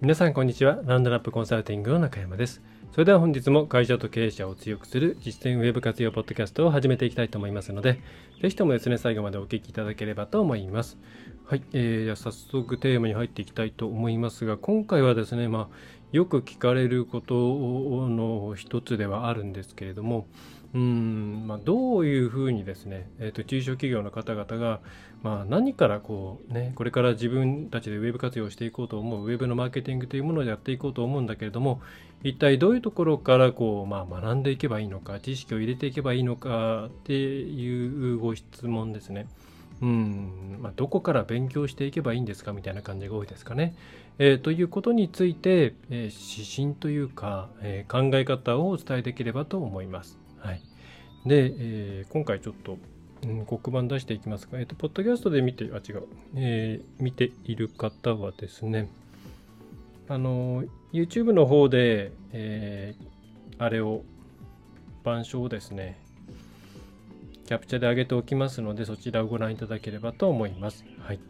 皆さんこんにちは。ランドナップコンサルティングの中山です。それでは本日も会社と経営者を強くする実践ウェブ活用ポッドキャストを始めていきたいと思いますのでぜひともですね最後までお聞きいただければと思います。はい、えー、早速テーマに入っていきたいと思いますが今回はですねまあよく聞かれることの一つではあるんですけれどもうんまあ、どういうふうにですね、えーと、中小企業の方々が、まあ、何からこう、ね、これから自分たちでウェブ活用していこうと思うウェブのマーケティングというものをやっていこうと思うんだけれども一体どういうところからこう、まあ、学んでいけばいいのか知識を入れていけばいいのかっていうご質問ですね。うんまあ、どこから勉強していけばいいんですかみたいな感じが多いですかね。えー、ということについて、えー、指針というか、えー、考え方をお伝えできればと思います。はい、で、えー、今回ちょっと、うん、黒板出していきますが、えっ、ー、と、ポッドキャストで見て、あ、違う、えー、見ている方はですね、あの、YouTube の方で、えー、あれを、板書をですね、キャプチャで上げておきますので、そちらをご覧いただければと思います。はい。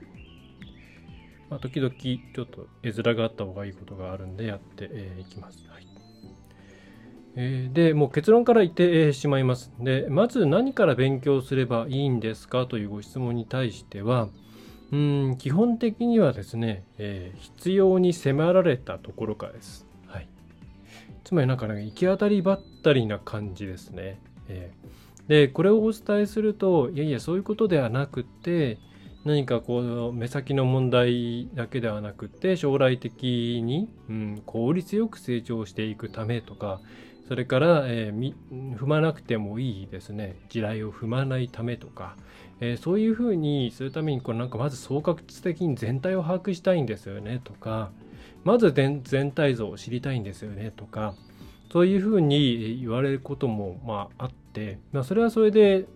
まあ、時々、ちょっと絵面があった方がいいことがあるんで、やってい、えー、きます。はいえー、で、もう結論から言ってしまいます。で、まず何から勉強すればいいんですかというご質問に対しては、うん基本的にはですね、えー、必要に迫られたところからです。はい。つまりなんかね、行き当たりばったりな感じですね。えー、で、これをお伝えすると、いやいや、そういうことではなくて、何かこう目先の問題だけではなくて将来的に、うん、効率よく成長していくためとかそれから、えー、踏まなくてもいいですね。地雷を踏まないためとか、えー、そういうふうにするためにこれなんかまず総括的に全体を把握したいんですよね。とかまず全体像を知りたいんですよね。とかそういうふうに言われることもまああって、まあ、それはそれで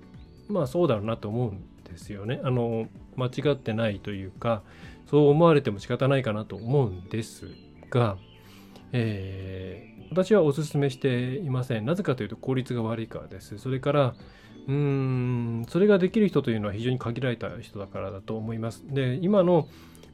まあそうだろうなと思うんですよね。あの間違ってないというかそう思われても仕方ないかなと思うんですが、えー、私はお勧めしていません。なぜかというと効率が悪いからです。それからうーんそれができる人というのは非常に限られた人だからだと思います。で今の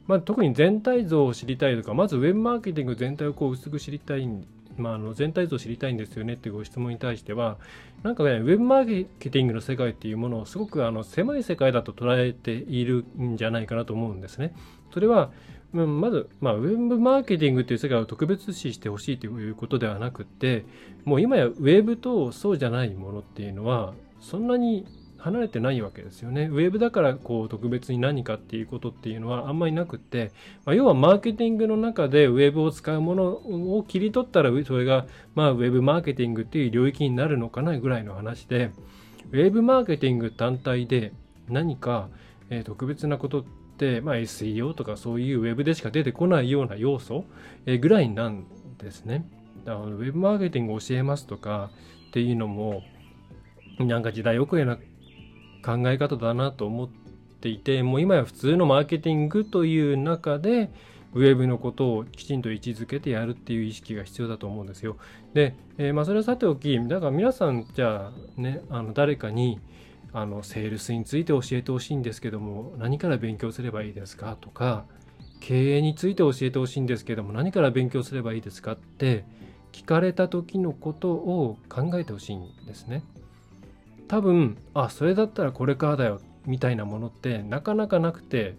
まあ、特に全体像を知りたいとか、まずウェブマーケティング全体をこう薄く知りたいんまあ、あの全体像を知りたいんですよねっていうご質問に対しては、なんかね、ウェブマーケティングの世界っていうものをすごくあの狭い世界だと捉えているんじゃないかなと思うんですね。それは、まず、まあ、ウェブマーケティングっていう世界を特別視してほしいということではなくて、もう今やウェブとそうじゃないものっていうのは、そんなに離れてないわけですよね。ウェブだからこう特別に何かっていうことっていうのはあんまりなくって、まあ、要はマーケティングの中でウェブを使うものを切り取ったらそれがまあウェブマーケティングっていう領域になるのかなぐらいの話で、ウェブマーケティング単体で何か、特別なことって、まあ、SEO とかそういうウェブでしか出てこないような要素、ぐらいなんですね。だからウェブマーケティングを教えますとかっていうのもなんか時代遅れな考え方だなと思っていてもう今や普通のマーケティングという中でウェブのことをきちんと位置づけてやるっていう意識が必要だと思うんですよ。で、えー、まあそれはさておきだから皆さんじゃあねあの誰かにあのセールスについて教えてほしいんですけども何から勉強すればいいですかとか経営について教えてほしいんですけども何から勉強すればいいですかって聞かれた時のことを考えてほしいんですね。多分あそれだったらこれからだよみたいなものってなかなかなくて、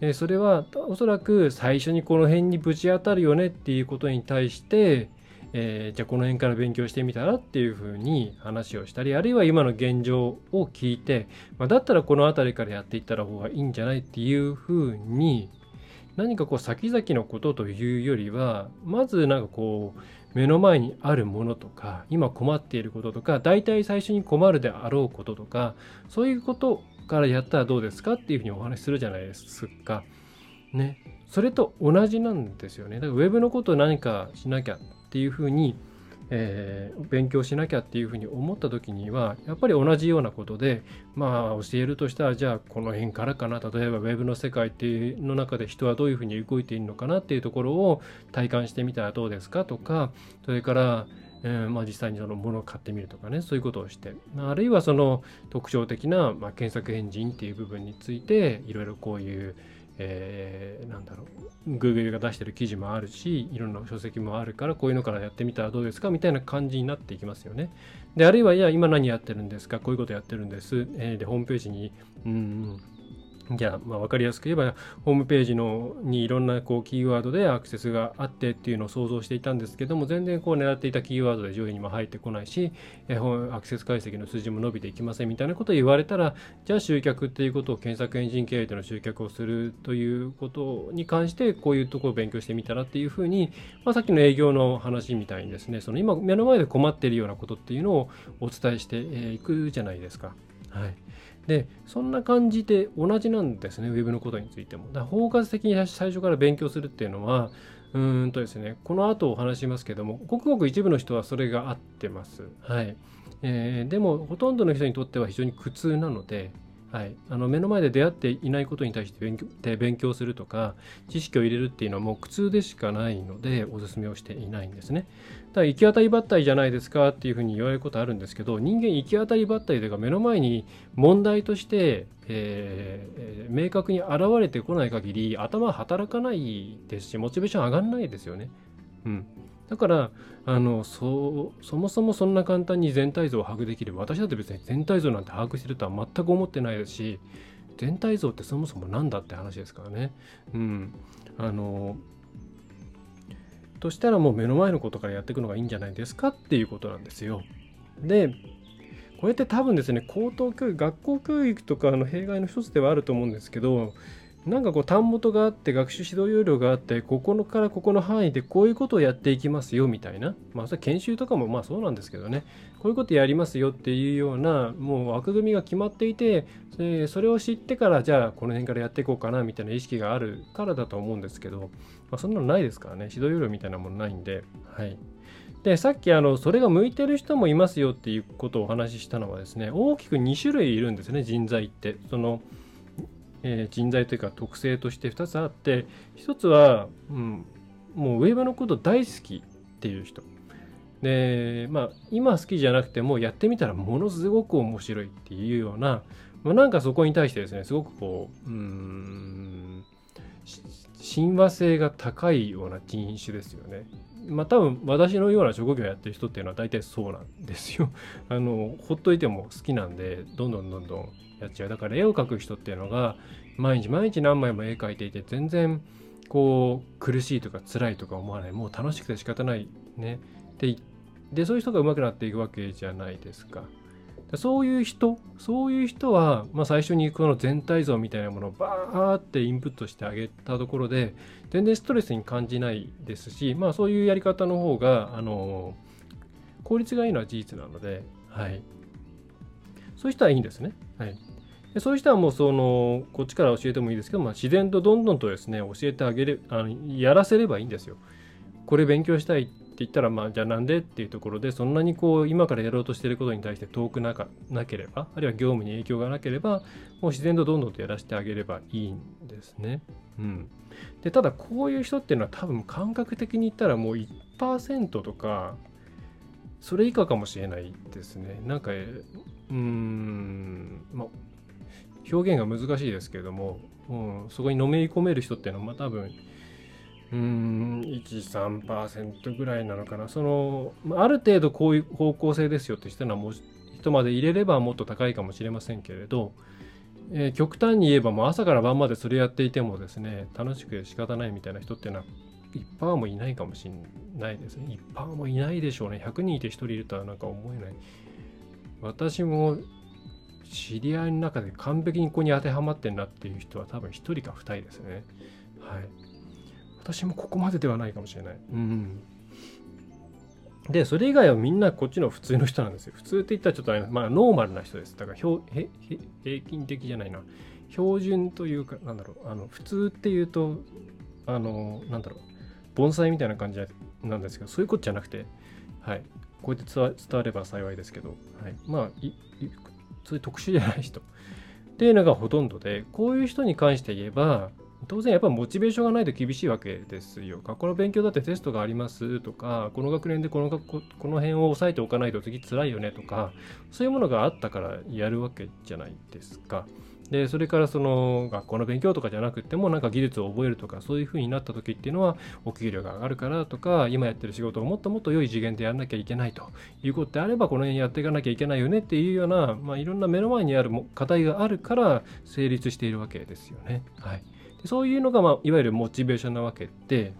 えそれはおそらく最初にこの辺にぶち当たるよねっていうことに対して、えー、じゃあこの辺から勉強してみたらっていうふうに話をしたりあるいは今の現状を聞いて、まあ、だったらこの辺りからやっていった方がいいんじゃないっていうふうに何かこう先々のことというよりはまずなんかこう目の前にあるものとか今困っていることとか大体最初に困るであろうこととかそういうことからやったらどうですかっていうふうにお話しするじゃないですか。ね。それと同じなんですよね。だからウェブのこと何かしなきゃっていうふうに、えー、勉強しなきゃっていうふうに思った時にはやっぱり同じようなことでまあ教えるとしたらじゃあこの辺からかな。例えば Web の世界っていうの中で人はどういうふうに動いているのかなっていうところを体感してみたらどうですかとかそれからえー、まあ、実際にその物を買ってみるとかね。そういうことをして。あるいはその特徴的な、まあ、検索エンジンっていう部分についていろいろこういう、えー、なんだろう。Google が出してる記事もあるしいろんな書籍もあるからこういうのからやってみたらどうですかみたいな感じになっていきますよね。であるいはいや今何やってるんですか？こういうことやってるんです、えー、でホームページにうんじゃあ、まあ、分かりやすく言えば、ホームページのにいろんなこうキーワードでアクセスがあってっていうのを想像していたんですけども、全然こう狙っていたキーワードで上位にも入ってこないし、えアクセス解析の数字も伸びていきませんみたいなことを言われたら、じゃあ集客っていうことを検索エンジン経由での集客をするということに関して、こういうところを勉強してみたらっていうふうに、まあ、さっきの営業の話みたいにですね、その今目の前で困っているようなことっていうのをお伝えしていくじゃないですか。はい。で、そんな感じで同じなんですね、ウェブのことについても。だ包括的に最初から勉強するっていうのは、うんとですね、この後お話しますけども、ごくごく一部の人はそれが合ってます。はい。えー、でも、ほとんどの人にとっては非常に苦痛なので、はい、あの目の前で出会っていないことに対して勉強勉強するとか知識を入れるっていうのはもう苦痛でしかないのでお勧めをしていないんですね。だから行き当たりばったりじゃないですかっていうふうに言われることあるんですけど人間行き当たりばったりというか目の前に問題として、えー、明確に現れてこない限り頭働かないですしモチベーション上がらないですよね。うん、だからあのそそもそもそんな簡単に全体像を把握できる私だって別に全体像なんて把握してるとは全く思ってないですし全体像ってそもそも何だって話ですからね。うん、あのとしたらもう目の前のことからやっていくのがいいんじゃないですかっていうことなんですよ。でこれって多分ですね高等教育学校教育とかの弊害の一つではあると思うんですけどなんかこう単元があって学習指導要領があってここのからここの範囲でこういうことをやっていきますよみたいな。まあそれ研修とかもまあそうなんですけどね。こういうことやりますよっていうようなもう枠組みが決まっていてそれを知ってからじゃあこの辺からやっていこうかなみたいな意識があるからだと思うんですけど、まあ、そんなのないですからね。指導要領みたいなものないんで。はい。でさっきあのそれが向いてる人もいますよっていうことをお話ししたのはですね大きく2種類いるんですね人材って。そのえ、人材というか特性として2つあって1つは、うん、もうウェブのこと大好きっていう人でまあ今好きじゃなくてもやってみたらものすごく面白いっていうような、まあ、なんかそこに対してですねすごくこううん親和性が高いような人種ですよね。まあ多分私のような職業やってる人っていうのは大体そうなんですよ。あのほっといても好きなんでどんどんどんどんやっちゃうだから絵を描く人っていうのが毎日毎日何枚も絵描いていて全然こう苦しいとか辛いとか思わないもう楽しくて仕方ないねででそういう人が上手くなっていくわけじゃないですか。そういう人、そういう人は、まあ、最初にこの全体像みたいなものをバーってインプットしてあげたところで、全然ストレスに感じないですし、まあそういうやり方の方が、あの、効率がいいのは事実なので、はい。そういう人はいいんですね。はい。でそういう人はもうそのこっちから教えてもいいですけど、まあ、自然とどんどんとですね教えてあげるあのやらせればいいんですよ。これ勉強したいって言ったらまあじゃあなんでっていうところでそんなにこう今からやろうとしてることに対して遠くなかなければあるいは業務に影響がなければもう自然とどんどんとやらせてあげればいいんですね。うん、でただこういう人っていうのは多分感覚的に言ったらもう1%とかそれ以下かもしれないですね。なんかうーん表現が難しいですけれども、うん、そこにのめり込める人っていうのは、まあ、多分うん13%ぐらいなのかな。そのある程度こういう方向性ですよって人はもう人まで入れればもっと高いかもしれませんけれど、えー、極端に言えばもう朝から晩までそれやっていてもですね楽しくて仕方ないみたいな人っていうのは1%もいないかもしれないですね。1%もいないでしょうね。100人いて1人いるとはなんか思えない。私も知り合いの中で完璧にここに当てはまってんなっていう人は多分1人か2人ですね。はい。私もここまでではないかもしれない。うん。で、それ以外はみんなこっちの普通の人なんですよ。普通って言ったらちょっとあ、まあ、ノーマルな人です。だから平均的じゃないな。標準というか、なんだろう。あの普通っていうと、あの、なんだろう。盆栽みたいな感じなんですけどそういうことじゃなくて、はい、こうやって伝われば幸いですけど、はい、まあいいそういう特殊じゃない人っていうのがほとんどでこういう人に関して言えば当然やっぱモチベーションがないと厳しいわけですよ。学校の勉強だってテストがありますとか、この学年でこの学校この辺を押さえておかないと次辛いよねとか、そういうものがあったからやるわけじゃないですか。で、それからその学校の勉強とかじゃなくてもなんか技術を覚えるとかそういう風になった時っていうのはお給料が上がるからとか今やってる仕事をもっともっと良い次元でやらなきゃいけないということであればこの辺やっていかなきゃいけないよねっていうような、まあ、いろんな目の前にある課題があるから成立しているわけですよね。はい。でそういうのが、まあ、いわゆるモチベーションなわけで、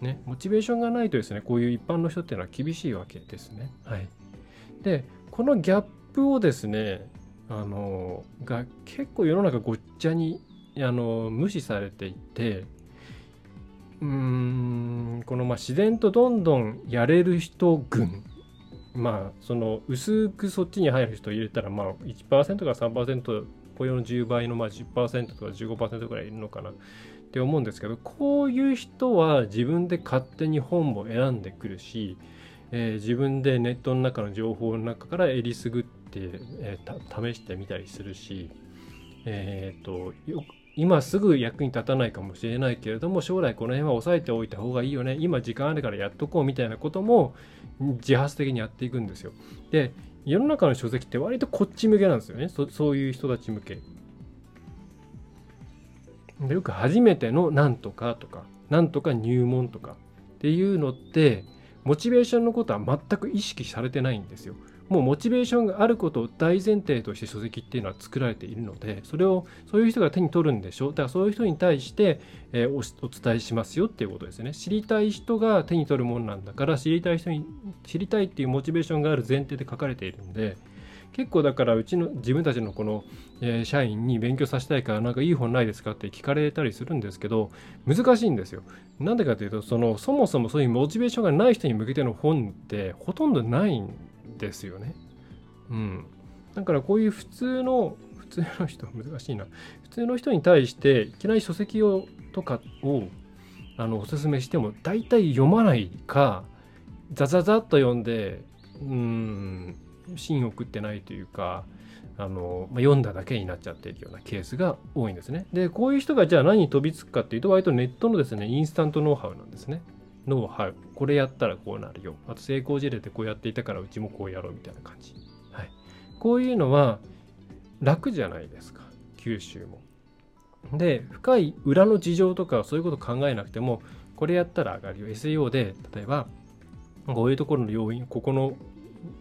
ね、モチベーションがないとですね、こういう一般の人っていうのは厳しいわけですね。はい。で、このギャップをですね、あの、が結構世の中ごっちゃにあの無視されていて、うーん、このまあ自然とどんどんやれる人群、まあ、その薄くそっちに入る人入れたら、まあ1%から3%雇用の10倍のまあ10%とか15%ぐらいいるのかなって思うんですけどこういう人は自分で勝手に本を選んでくるし、えー、自分でネットの中の情報の中からえりすぐって、えー、試してみたりするし、えーと、と今すぐ役に立たないかもしれないけれども将来この辺は押さえておいた方がいいよね。今時間あるからやっとこうみたいなことも自発的にやっていくんですよ。で世の中の書籍って割とこっち向けなんですよね。そそういう人たち向け。でよく初めてのなんとかとかなんとか入門とかっていうのってモチベーションのことは全く意識されてないんですよ。もうモチベーションがあることを大前提として書籍っていうのは作られているのでそれをそういう人が手に取るんでしょだからそういう人に対して、え、お伝えしますよっていうことですね知りたい人が手に取るものなんだから知りたい人に知りたいっていうモチベーションがある前提で書かれているんで結構だからうちの自分たちのこの、え、社員に勉強させたいからなんかいい本ないですかって聞かれたりするんですけど難しいんですよ。なんでかというとそのそもそもそういうモチベーションがない人に向けての本ってほとんどないんですよね。うん。だからこういう普通の、普通の人、難しいな。普通の人に対して、いきなり書籍をとかをあのおすすめしても、大体読まないか、ザザザッと読んで、うん、芯を食ってないというか、あのまあ、読んだだけになっちゃっているようなケースが多いんですね。で、こういう人がじゃあ何に飛びつくかっていうと、割とネットのですね、インスタントノウハウなんですね。ノウハウ。これやったらこうなるよ。あと成功事例でこうやっていたからうちもこうやろうみたいな感じ。はい。こういうのは楽じゃないですか。九州も。で、深い裏の事情とかそういうこと考えなくても、これやったら上がるよ。SEO で、例えば、こういうところの要因、ここの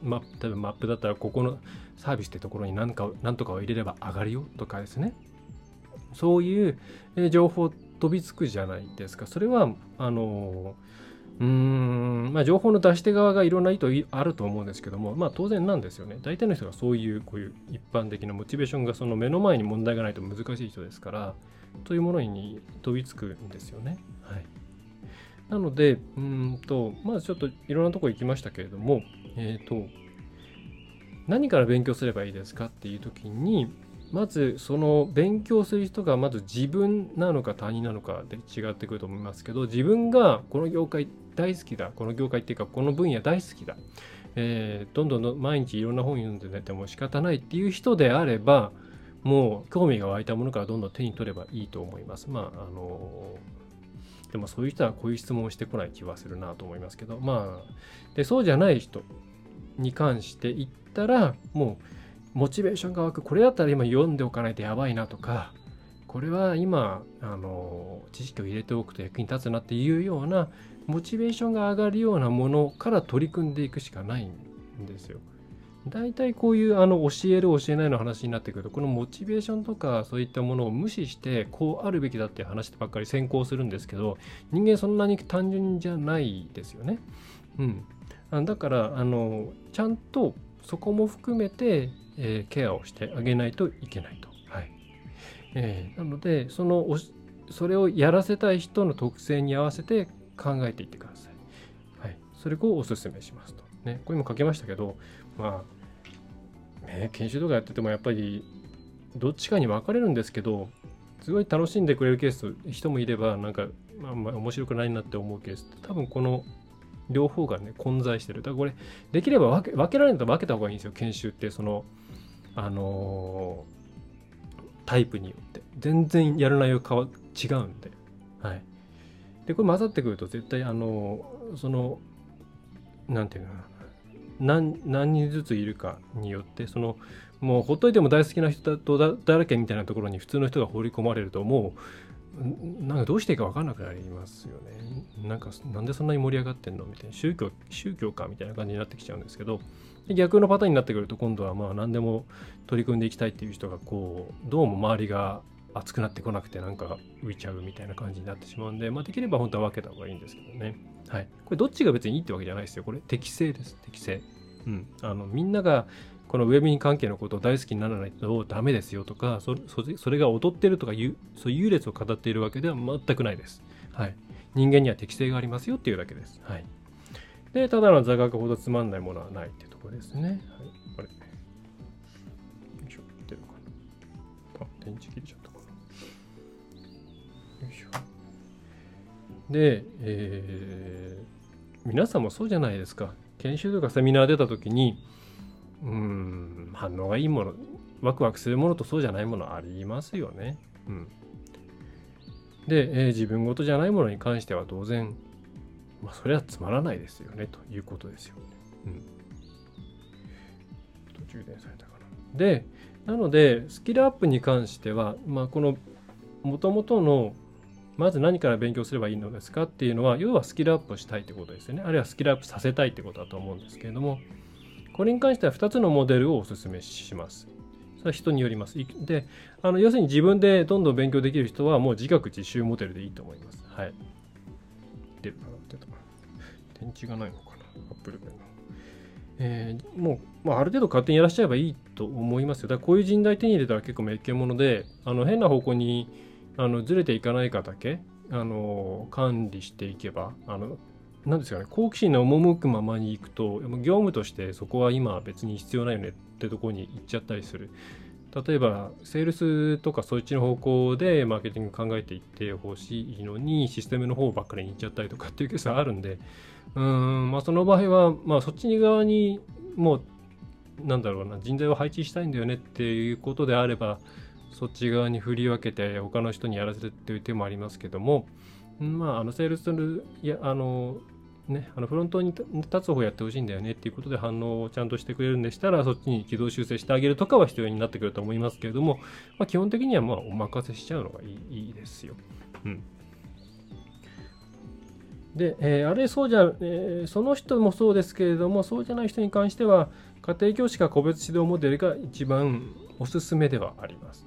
マ例えばマップだったらここのサービスってところに何か何とかを入れれば上がるよとかですねそういう情報飛びつくじゃないですかそれはあのうーん。まあ情報の出し手側がいろんな意図あると思うんですけどもまあ当然なんですよね。大体の人がそういうこういう一般的なモチベーションがその目の前に問題がないと難しい人ですからというものに飛びつくんですよね。はい。なのでうんとまずちょっといろんなとこ行きましたけれどもえっ、ー、と何から勉強すればいいですかっていう時にまずその勉強する人がまず自分なのか他人なのかで違ってくると思いますけど自分がこの業界大好きだこの業界っていうかこの分野大好きだ、えー、どんどん毎日いろんな本読んでても仕方ないっていう人であればもう興味が湧いたものからどんどん手に取ればいいと思います。まああのでもそういう人はこういう質問をしてこない気はするなと思いますけどまあでそうじゃない人に関して言ったらもうモチベーションが湧くこれだったら今読んでおかないとやばいなとかこれは今あの知識を入れておくと役に立つなっていうようなモチベーションが上がるようなものから取り組んでいくしかないんですよ。大体こういうあの教える教えないの話になってくるとこのモチベーションとかそういったものを無視してこうあるべきだっていう話ばっかり先行するんですけど人間そんなに単純じゃないですよね。うん、だからあのちゃんとそこも含めてえー、ケアをしてあげないといけないと。はいえー、なのでそのそれをやらせたい人の特性に合わせて考えていってください。はい、それをお勧めしますと。ね、これも書きましたけど、まあ、ね、研修とかやっててもやっぱりどっちかに分かれるんですけどすごい楽しんでくれるケース人もいればなんか、まあ、まあ面白くないなって思うケースって多分この両方がね混在してる。だからこれできれば分け分けられると分けた方がいいんですよ。研修ってそのあのー、タイプによって。全然やる内容変わ違うんで。はい。でこれ混ざってくると絶対あのー、そのなんていうかな。何何人ずついるかによってそのもうほっといても大好きな人だだらけみたいなところに普通の人が放り込まれるともう。なんかどうしていいか分かんなくなりますよね。なんかなんでそんなに盛り上がってんのみたいな宗教宗教かみたいな感じになってきちゃうんですけど逆のパターンになってくると今度はまあ何でも取り組んでいきたいっていう人がこうどうも周りが熱くなってこなくてなんか浮いちゃうみたいな感じになってしまうんで、まあ、できれば本当は分けた方がいいんですけどね。はい。これどっちが別にいいってわけじゃないですよ。これ適正です。適正。うん。あの、みんながこのウェブに関係のことを大好きにならないとダメですよとか、それが劣ってるとかいう、そういう優劣を語っているわけでは全くないです。はい。人間には適性がありますよっていうだけです。はい。で、ただの座学ほどつまんないものはないっていうところですね。はい。これ。よいしょ。出るかな。あ、電池切れちゃったかな。よいしょ。で、えー、皆さんもそうじゃないですか。研修とかセミナー出た時に、うん、反応がいいもの、ワクワクするものとそうじゃないものありますよね。うん。で、えー、自分事じゃないものに関しては当然、まあ、それはつまらないですよね、ということですよ。うん。充電されたかな。で、なので、スキルアップに関しては、まあ、この、もともとの、まず何から勉強すればいいのですかっていうのは、要はスキルアップをしたいってことですよね。あるいはスキルアップさせたいってことだと思うんですけれども、これに関しては2つのモデルをお勧めします。それは人によります。で、あの要するに自分でどんどん勉強できる人はもう自学自習モデルでいいと思います。はい。出るかな出た電池がないのかなアップルペンの。えー、もう、まあ、ある程度勝手にやらしちゃえばいいと思いますよ。だからこういう人材手に入れたら結構めっけもので、あの変な方向にあのずれていかないかだけあの管理していけば、あのなんですかね、好奇心の赴くままに行くと、業務としてそこは今別に必要ないよねってとこに行っちゃったりする。例えば、セールスとかそっちの方向でマーケティング考えていってほしいのに、システムの方ばっかりに行っちゃったりとかっていうケースがあるんで、うん、まあその場合は、まあそっち側にもう、なんだろうな、人材を配置したいんだよねっていうことであれば、そっち側に振り分けて他の人にやらせるっていう手もありますけども、まあ、あのセールスのいやあのね、あのフロントに立つ方やってほしいんだよねっていうことで反応をちゃんとしてくれるんでしたら、そっちに軌道修正してあげるとかは必要になってくると思いますけれども、まあ、基本的にはまあお任せしちゃうのがいいいいですよ。うん。で、えー、あれそうじゃ、えー、その人もそうですけれども、そうじゃない人に関しては、家庭教師か個別指導モデルが一番おすすめではあります。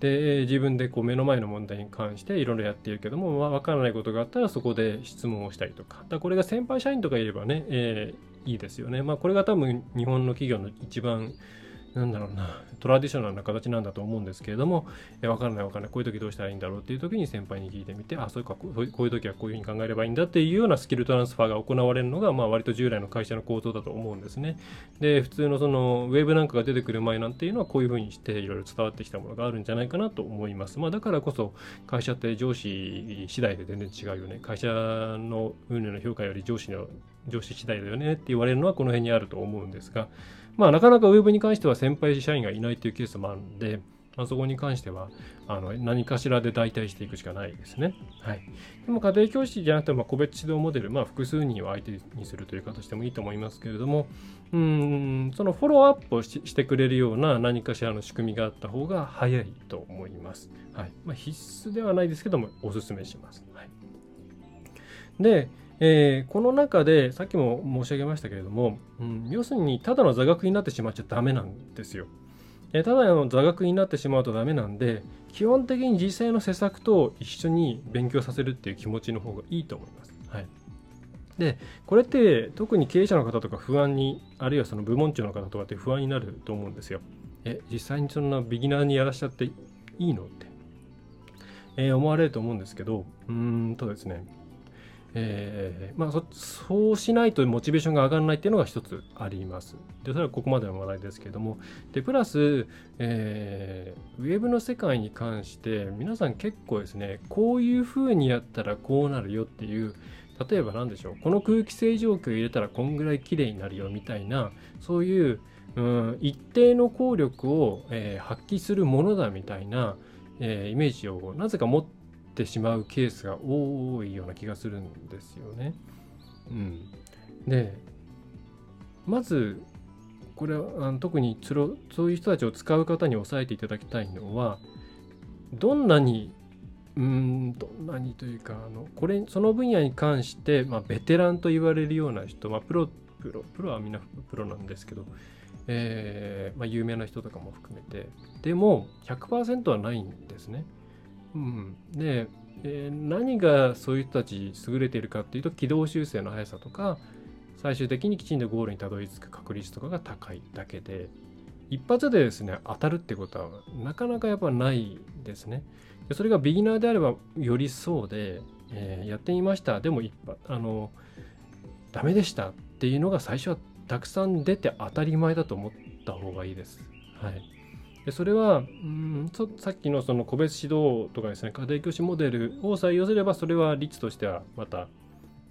で自分でこう目の前の問題に関していろいろやっているけども、まあ、分からないことがあったらそこで質問をしたりとか。だこれが先輩社員とかいればね、えー、いいですよね、まあ、これが多分日本の企業の一番なんだろうな、トラディショナルな形なんだと思うんですけれども、えわからないわからない、こういう時どうしたらいいんだろうっていう時に先輩に聞いてみて、あ、そういうか、こういう時はこういうふうに考えればいいんだっていうようなスキルトランスファーが行われるのが、まあ割と従来の会社の構造だと思うんですね。で、普通のその、ウェブなんかが出てくる前なんていうのは、こういうふうにしていろいろ伝わってきたものがあるんじゃないかなと思います。まあだからこそ、会社って上司次第で全然違うよね。会社の運営の評価より上司の上司次第だよねって言われるのはこの辺にあると思うんですが、まあ、なかなかウェブに関しては先輩社員がいないというケースもあるんで、まあ、そこに関してはあの何かしらで代替していくしかないですね。はい、でも家庭教師じゃなくても個別指導モデル、まあ、複数人を相手にするという形でもいいと思いますけれども、うんそのフォローアップをしてくれるような何かしらの仕組みがあった方が早いと思います。はいまあ、必須ではないですけども、お勧めします。はい、で、えー、この中でさっきも申し上げましたけれども、うん、要するにただの座学になってしまっちゃダメなんですよ。えー、ただの座学になってしまうとダメなんで基本的に実際の施策と一緒に勉強させるっていう気持ちの方がいいと思います。はい、でこれって特に経営者の方とか不安にあるいはその部門長の方とかって不安になると思うんですよ。え実際にそんなビギナーにやらしちゃっていいのって、えー、思われると思うんですけどうーんとですねえーまあ、そうしないとモチベーションが上がらないっていうのが一つあります。でそれはここまでの話題ですけどもでプラス、えー、ウェブの世界に関して皆さん結構ですねこういうふうにやったらこうなるよっていう例えば何でしょうこの空気清浄機を入れたらこんぐらい綺麗になるよみたいなそういううん一定の効力を、えー、発揮するものだみたいな、えー、イメージをなぜか持っててしまうケースが多いような気がするんですよね。うん、でまずこれは特につろそういう人たちを使う方に押さえていただきたいのはどんなにうんどんなにというかあのこれその分野に関して、まあ、ベテランと言われるような人、まあ、プロプロプロはみんなプロなんですけど、えーまあ、有名な人とかも含めてでも100%はないんですね。うん、で、えー、何がそういう人たち優れているかっていうと軌道修正の速さとか最終的にきちんとゴールにたどり着く確率とかが高いだけで一発でですね当たるってことはなかなかやっぱないですね。でそれがビギナーであればよりそうで、えー、やってみましたでも一発あのダメでしたっていうのが最初はたくさん出て当たり前だと思った方がいいです。はい、でそれはうんさっきのその個別指導とかですね家庭教師モデルを採用すればそれは率としてはまた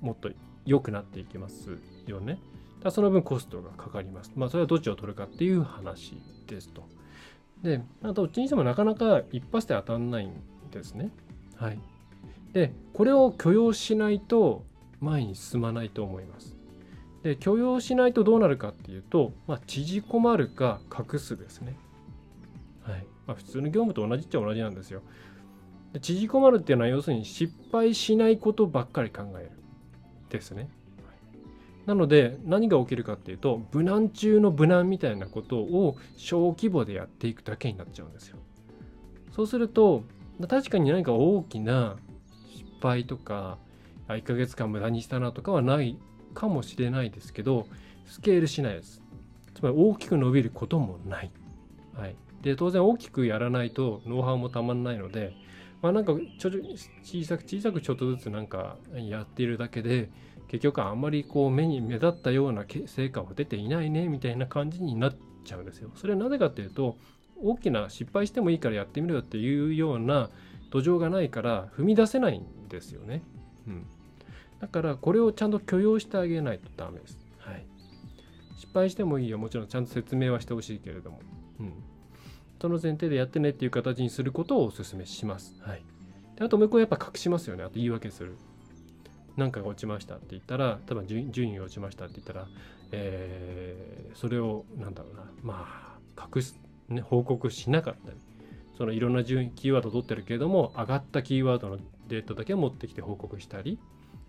もっと良くなっていきますよね。だその分コストがかかります。まあそれはどっちを取るかっていう話ですと。で、あどっちにしてもなかなか一発で当たんないんですね。はい。で、これを許容しないと前に進まないと思います。で、許容しないとどうなるかっていうと、まあ、縮こまるか隠すですね。まあ、普通の業務と同じっちゃ同じなんですよ。で縮こまるっていうのは要するに失敗しないことばっかり考えるですね。なので何が起きるかっていうと無難中の無難みたいなことを小規模でやっていくだけになっちゃうんですよ。そうすると確かに何か大きな失敗とか1ヶ月間無駄にしたなとかはないかもしれないですけどスケールしないです。つまり大きく伸びることもない。はい、で当然大きくやらないとノウハウもたまんないのでまあなんかちょ小さく小さくちょっとずつなんかやっているだけで結局あんまりこう目に目立ったような成果は出ていないねみたいな感じになっちゃうんですよ。それはなぜかっていうと大きな失敗してもいいからやってみろよっていうような土壌がないから踏み出せないんですよね。うん、だからこれをちゃんと許容してあげないとダメです。はい、失敗してもいいよもちろんちゃんと説明はしてほしいけれども、うん、その前提でやってねっていう形にすることをお勧めします。はい、であともう一個やっぱ隠しますよねあと言い訳する。何かが落ちましたって言ったら例えば順位が落ちましたって言ったら、えー、それをなんだろうなまあ隠す、ね、報告しなかったりそのいろんな順位キーワードを取ってるけれども上がったキーワードのデータだけ持ってきて報告したり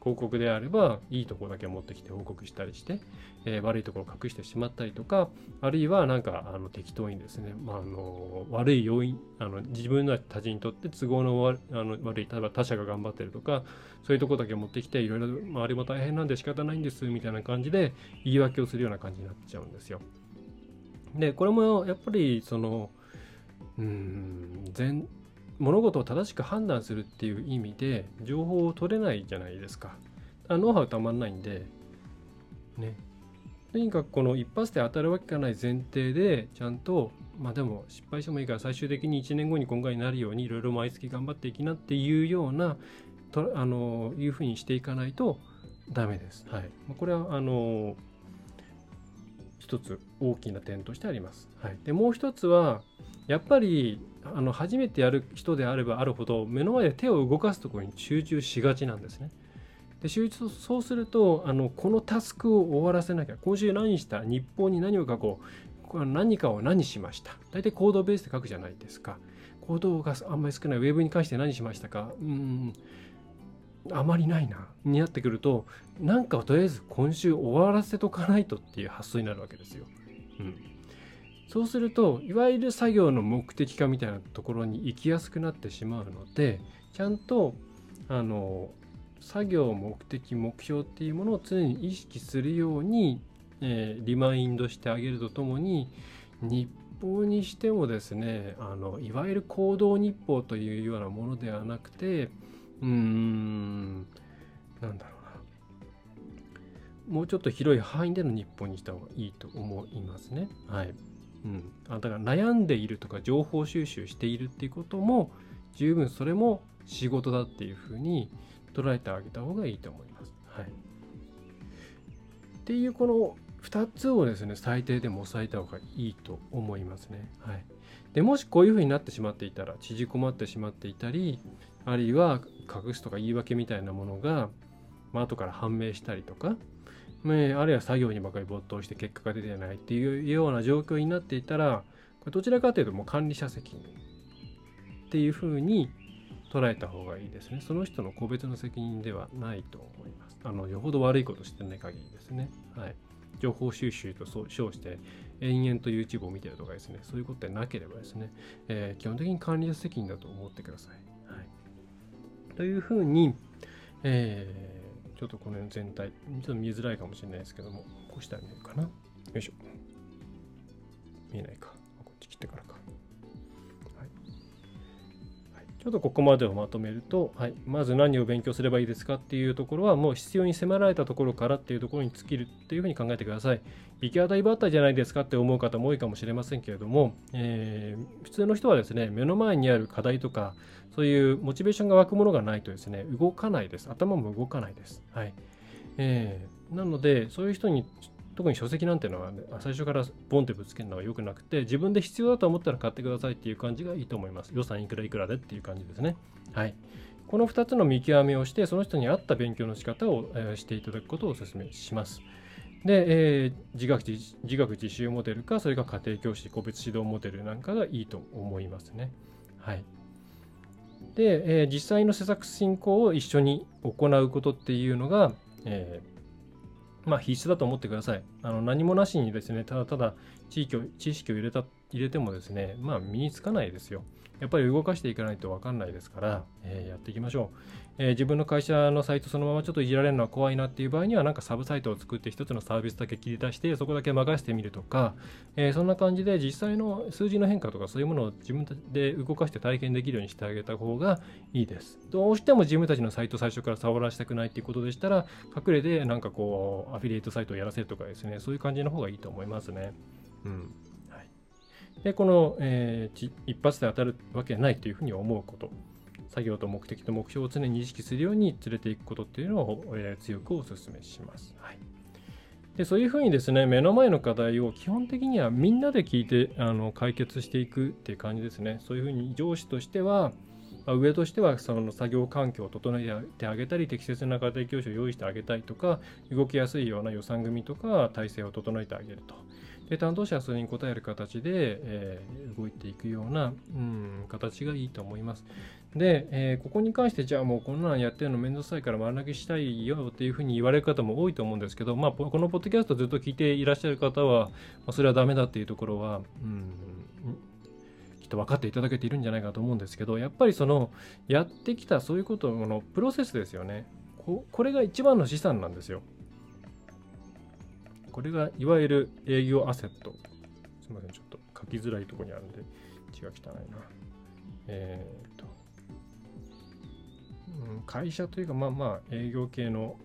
広告であればいいところだけ持ってきて報告したりして、えー、悪いところを隠してしまったりとかあるいはなんかあの適当にですね、まあ、あの悪い要因あの自分たちにとって都合のあの悪い例えば他者が頑張ってるとかそういうとこだけ持ってきていろいろ周りも大変なんで仕方ないんですみたいな感じで言い訳をするような感じになっちゃうんですよ。でこれもやっぱりそのうん全物事を正しく判断するっていう意味で情報を取れないじゃないですか。ノウハウたまんないんで、ね。とにかくこの一発で当たるわけがない前提でちゃんとまあでも失敗してもいいから最終的に1年後に今回になるようにいろいろ毎月頑張っていきなっていうようなとあのいうふうにしていかないとダメです。はい、これはあの一つ大きな点としてあります。はい、でもう一つはやっぱりあの初めてやる人であればあるほど目の前で手を動かすところに集中しがちなんですね。で集中そうするとあのこのタスクを終わらせなきゃ今週何した日報に何を書こう何かを何しました。大体コードベースで書くじゃないですか。コードがあんまり少ない。ウェブに関して何しましたか？うん。あまりないなになってくるとなんかとりあえず今週終わらせとかないとっていう発想になるわけですよ。うんそうするといわゆる作業の目的化みたいなところに行きやすくなってしまうのでちゃんとあの作業目的目標っていうものを常に意識するように、えー、リマインドしてあげるとともに日報にしてもですねあのいわゆる行動日報というようなものではなくてうーんなんだろうなもうちょっと広い範囲での日報にした方がいいと思いますね。はい。うん、あだから悩んでいるとか情報収集しているっていうことも十分それも仕事だっていうふうに捉えてあげた方がいいと思います。はい、っていうこの2つをですね最低でも抑えた方がいいと思いますね。はい、でもしこういうふうになってしまっていたら縮こまってしまっていたりあるいは隠すとか言い訳みたいなものが、まあ後から判明したりとか、ねあるいは作業にばかり没頭して結果が出てないっていうような状況になっていたらこれどちらかというともう管理者責任っていうふうに捉えた方がいいですね。その人の個別の責任ではないと思います。あのよほど悪いことしてない限りですね。はい。情報収集と称して延々と YouTube を見てるとかですね、そういうことでなければですね、えー、基本的に管理者責任だと思ってください。というふうに、えー、ちょっとこの全体、ちょっと見づらいかもしれないですけども、こうしたら見えるかな。よいしょ。見えないか。こっち切ってからか。ちょっとここまでをまとめると、はい、まず何を勉強すればいいですかっていうところはもう必要に迫られたところからっていうところに尽きるっていうふうに考えてください。行き当たりばったりじゃないですかって思う方も多いかもしれませんけれども、えー、普通の人はですね、目の前にある課題とか、そういうモチベーションが湧くものがないとですね、動かないです。頭も動かないです。はい。えー、なので、そういう人に特に書籍なんていうのは、ね、最初からボンってぶつけるのは良くなくて自分で必要だと思ったら買ってくださいっていう感じがいいと思います。予算いくらいくらでっていう感じですね。はい。この2つの見極めをしてその人に合った勉強の仕方を、えー、していただくことをお勧めします。で、えー、自学自自学自習モデルかそれが家庭教師個別指導モデルなんかがいいと思いますね。はい。で、えー、実際の施策進行を一緒に行うことっていうのが、えーまあ、必須だと思ってください。あの何もなしにですね、ただただ地域を知識を入れた入れてもですね、まあ、身につかないですよ。やっぱり動かしていかないと分かんないですから、えー、やっていきましょう、えー、自分の会社のサイトそのままちょっといじられるのは怖いなっていう場合には、なんかサブサイトを作って一つのサービスだけ切り出して、そこだけ任せてみるとか、えー、そんな感じで実際の数字の変化とかそういうものを自分で動かして体験できるようにしてあげた方がいいです。どうしても自分たちのサイト最初から触らせたくないっていうことでしたら、隠れてなんかこう、アフィリエイトサイトをやらせるとかですね、そういう感じの方がいいと思いますね。うん。でこの、えー、一発で当たるわけないというふうに思うこと作業と目的と目標を常に意識するように連れていくことっていうのを、えー、強くお勧めします。はいでそういうふうにですね目の前の課題を基本的にはみんなで聞いてあの解決していくっていう感じですねそういうふうに上司としては上としてはその作業環境を整えてあげたり適切な家庭教師を用意してあげたいとか動きやすいような予算組とか体制を整えてあげるとで担当者はそれに応える形で、えー、動いていくような、うん、形がいいと思います。で、えー、ここに関してじゃあもうこんなのやってるのめんどくさいから丸投げしたいよっていうふうに言われる方も多いと思うんですけど、まあ、このポッドキャストずっと聞いていらっしゃる方は、まあ、それはダメだっていうところは、うん、きっと分かっていただけているんじゃないかと思うんですけどやっぱりそのやってきたそういうことのプロセスですよねここれが一番の資産なんですよこれがいわゆる営業アセット。すみません、ちょっと書きづらいところにあるんで、字が汚いな。えー、会社というか、まあまあ、営業系の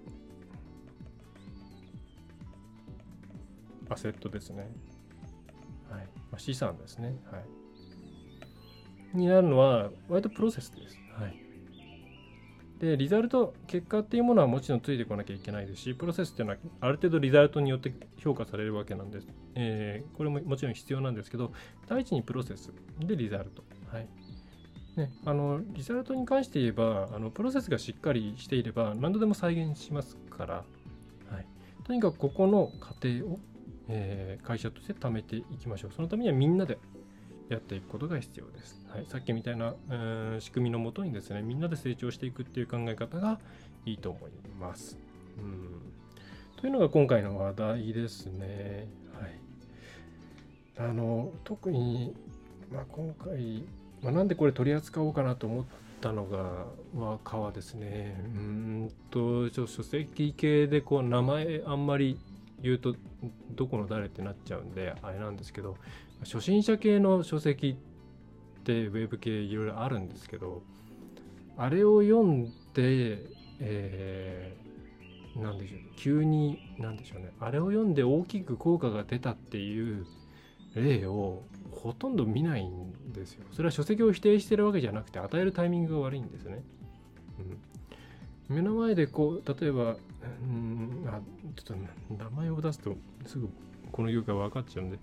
アセットですね。はい。まあ、資産ですね。はい。になるのは、割とプロセスです。はい。で、リザルト、結果っていうものはもちろんついてこなきゃいけないですし、プロセスっていうのはある程度リザルトによって評価されるわけなんです。えー、これももちろん必要なんですけど、第一にプロセスでリザルト。はい。ね、あのリザルトに関して言えばあの、プロセスがしっかりしていれば何度でも再現しますから、はい、とにかくここの過程を、えー、会社として貯めていきましょう。そのためにはみんなでやっていくことが必要です。はい、さっきみたいな、えー、仕組みのもとにですね、みんなで成長していくっていう考え方がいいと思います。うん、というのが今回の話題ですね。はい、あの特に、まあ、今回、まあ、なんでこれ取り扱おうかなと思ったのがはですね。うんと書籍系でこう名前あんまり言うとどこの誰ってなっちゃうんであれなんですけど初心者系の書籍ってウェブ系いろいろあるんですけどあれを読んで、えー、なんでしょう急になんでしょうねあれを読んで大きく効果が出たっていう例をほとんど見ないんですよ。それは書籍を否定してるわけじゃなくて与えるタイミングが悪いんですね。うん目の前でこう例えばうんあちょっと名前を出すとすぐこの業界分かっちゃうんでで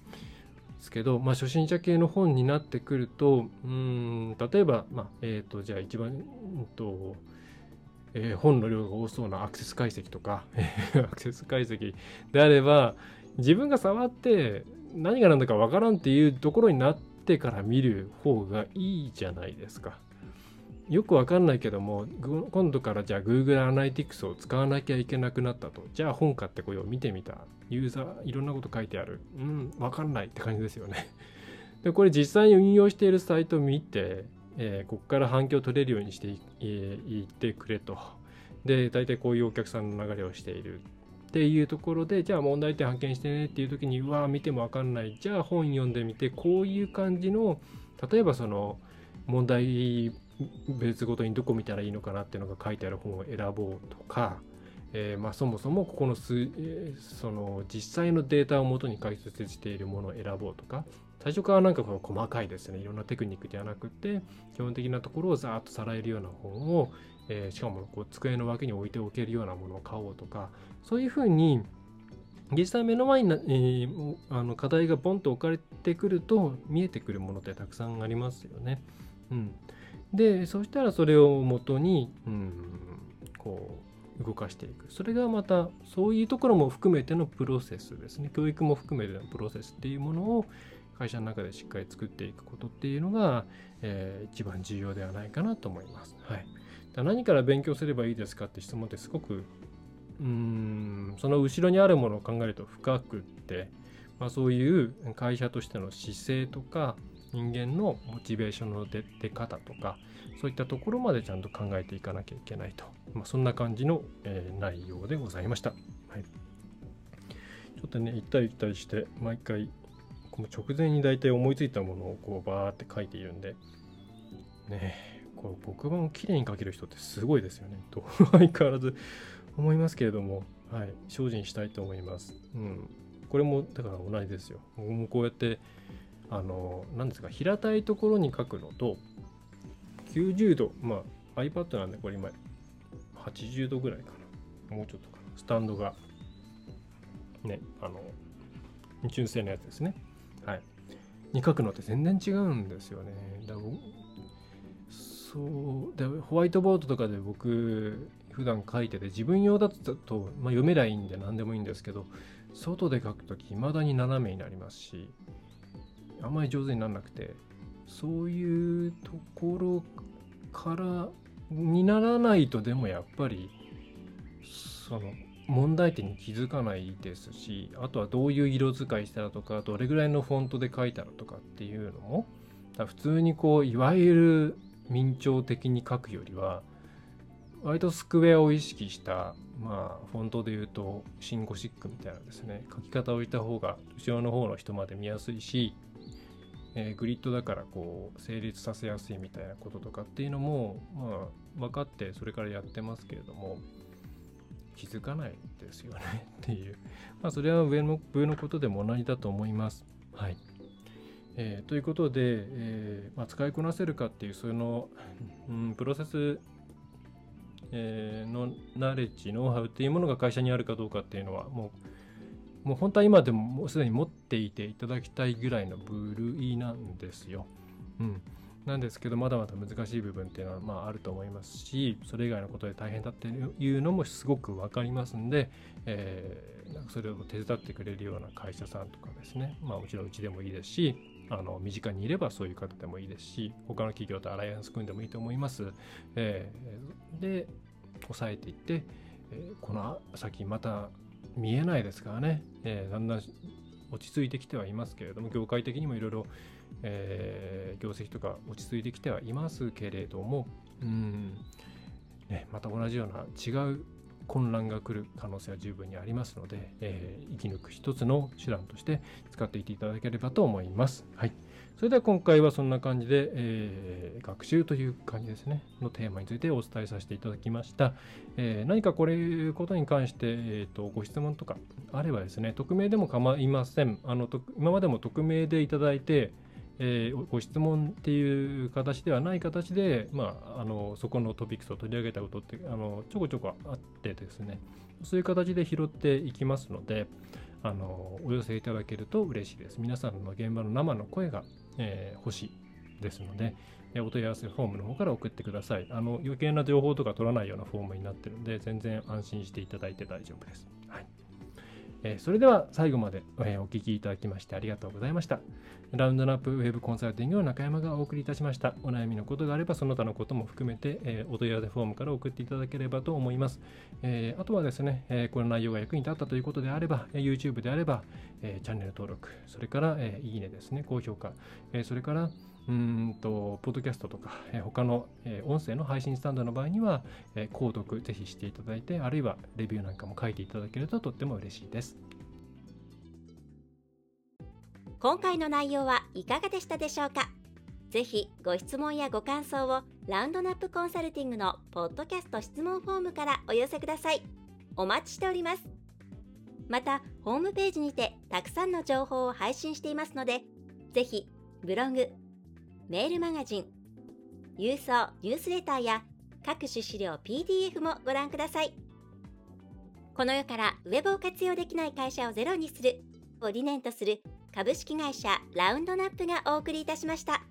すけど、まあ、初心者系の本になってくるとうん例えば、まあえーと、じゃあ一番、うんとえー、本の量が多そうなアクセス解析とか アクセス解析であれば自分が触って何が何だか分からんっていうところになってから見る方がいいじゃないですか。よくわかんないけども今度からじゃあ Google アナリティクスを使わなきゃいけなくなったと。じゃあ本買ってこよう見てみた。ユーザーいろんなこと書いてある。うんわかんないって感じですよね。でこれ実際に運用しているサイトを見て、えー、ここから反響を取れるようにしてい,、えー、ってくれと。で大体こういうお客さんの流れをしている。っていうところでじゃあ問題点発見してねっていう時にうわ見てもわかんない。じゃあ本読んでみてこういう感じの例えばその問題別ごとにどこ見たらいいのかなっていうのが書いてある本を選ぼうとか、えー、まあ、そもそもここの数、えー、その実際のデータをもとに解説しているものを選ぼうとか最初からなんかこの細かいですね。いろんなテクニックではなくて基本的なところをざーっとさらえるような本を、えー、しかもこう机の脇に置いておけるようなものを買おうとかそういうふうに実際目の前に、えー、あの課題がボンと置かれてくると見えてくるものってたくさんありますよね。うん、でそしたらそれをもとに、うん、こう動かしていくそれがまたそういうところも含めてのプロセスですね教育も含めてのプロセスっていうものを会社の中でしっかり作っていくことっていうのが、えー、一番重要ではないかなと思います。はい、何から勉強すればいいですかって質問ってすごくうんその後ろにあるものを考えると深くって、まあ、そういう会社としての姿勢とか人間のモチベーションの出方とかそういったところまでちゃんと考えていかなきゃいけないと、まあ、そんな感じの、えー、内容でございました、はい、ちょっとね行ったり来たりして毎回この直前に大体思いついたものをこうバーって書いているんでねえ。こう僕も綺麗に書ける人ってすごいですよね。と 相変わらず思いますけれども、はい、精進したいと思います。うん、これもだから同じですよ。僕もこうやってあの何ですか平たいところに書くのと90度まあ iPad なんでこれ今80度ぐらいかな。もうちょっとかな。スタンドがねあの純正のやつですね。はい。に書くのって全然違うんですよね。だそう。でホワイトボードとかで僕普段書いてて自分用だと、まあ、読めりゃいいんで何でもいいんですけど外で書くとき未だに斜めになりますしあんまり上手にならなくてそういうところからにならないとでもやっぱりその問題点に気づかないですしあとはどういう色使いしたらとかどれぐらいのフォントで書いたらとかっていうのも普通にこういわゆる明朝的に書くよりは割とスクエアを意識したまあフォントで言うとシンゴシックみたいなですね書き方をした方が後ろの方の人まで見やすいしえー、グリッドだからこう成立させやすいみたいなこととかっていうのも、まあ、分かってそれからやってますけれども気づかないですよねっていう、まあ、それは上の上のことでも同じだと思います。はい。えー、ということで、えーまあ、使いこなせるかっていうその、うん、プロセス、えー、のナレッジノウハウっていうものが会社にあるかどうかっていうのはもうもう本当は今でももうすでに持っていていただきたいぐらいの部類なんですよ。うん。なんですけど、まだまだ難しい部分っていうのはまああると思いますし、それ以外のことで大変だっていうのもすごく分かりますんで、えー、それを手伝ってくれるような会社さんとかですね、まあもちろんうちでもいいですし、あの身近にいればそういう方でもいいですし、他の企業とアライアンス組んでもいいと思います。えー、で、抑えていって、えー、この先また見えないですからね、えー、だんだん落ち着いてきてはいますけれども、業界的にもいろいろ、えー、業績とか落ち着いてきてはいますけれども、うんね、また同じような違う混乱が来る可能性は十分にありますので、えー、生き抜く一つの手段として使っていっていただければと思います。はい。それでは今回はそんな感じで、えー、学習という感じですね、のテーマについてお伝えさせていただきました。えー、何かこれことに関して、えーと、ご質問とかあればですね、匿名でも構いません。あの今までも匿名でいただいて、えーご質問っていう形ではない形で、まあ、あのそこのトピックスを取り上げたことってあのちょこちょこあってですね。そういう形で拾っていきますのであのお寄せいただけると嬉しいです。皆さんの現場の生の声が、えー欲しいですので、お問い合わせフォームの方から送ってください。あの余計な情報とか取らないようなフォームになってるので全然安心していただいて大丈夫です、えそれでは最後まで、えお聞きいただきましてありがとうございましたラウンドナップウェブコンサルティングの中山がお送りいたしました。お悩みのことがあれば、その他のことも含めて、えお問い合わせフォームから送っていただければと思います。えあとはですね、えこの内容が役に立ったということであれば、YouTube であれば、えチャンネル登録、それから、えいいねですね、高評価、えそれから、うんと、ポッドキャストとか、えー他の、えー音声の配信スタンドの場合には、えー購読ぜひしていただいて、あるいはレビューなんかも書いていただけるととっても嬉しいです。今回の内容はいかがでしたでしょうか？ぜひご質問やご感想をラウンドナップコンサルティングのポッドキャスト質問フォームからお寄せください。お待ちしております。また、ホームページにてたくさんの情報を配信していますので、ぜひブログ、メールマガジン、郵送ニュースレターや各種資料 PDF もご覧ください。この世からウェブを活用できない会社をゼロにするを理念とする株式会社ラウンドナップがお送りいたしました。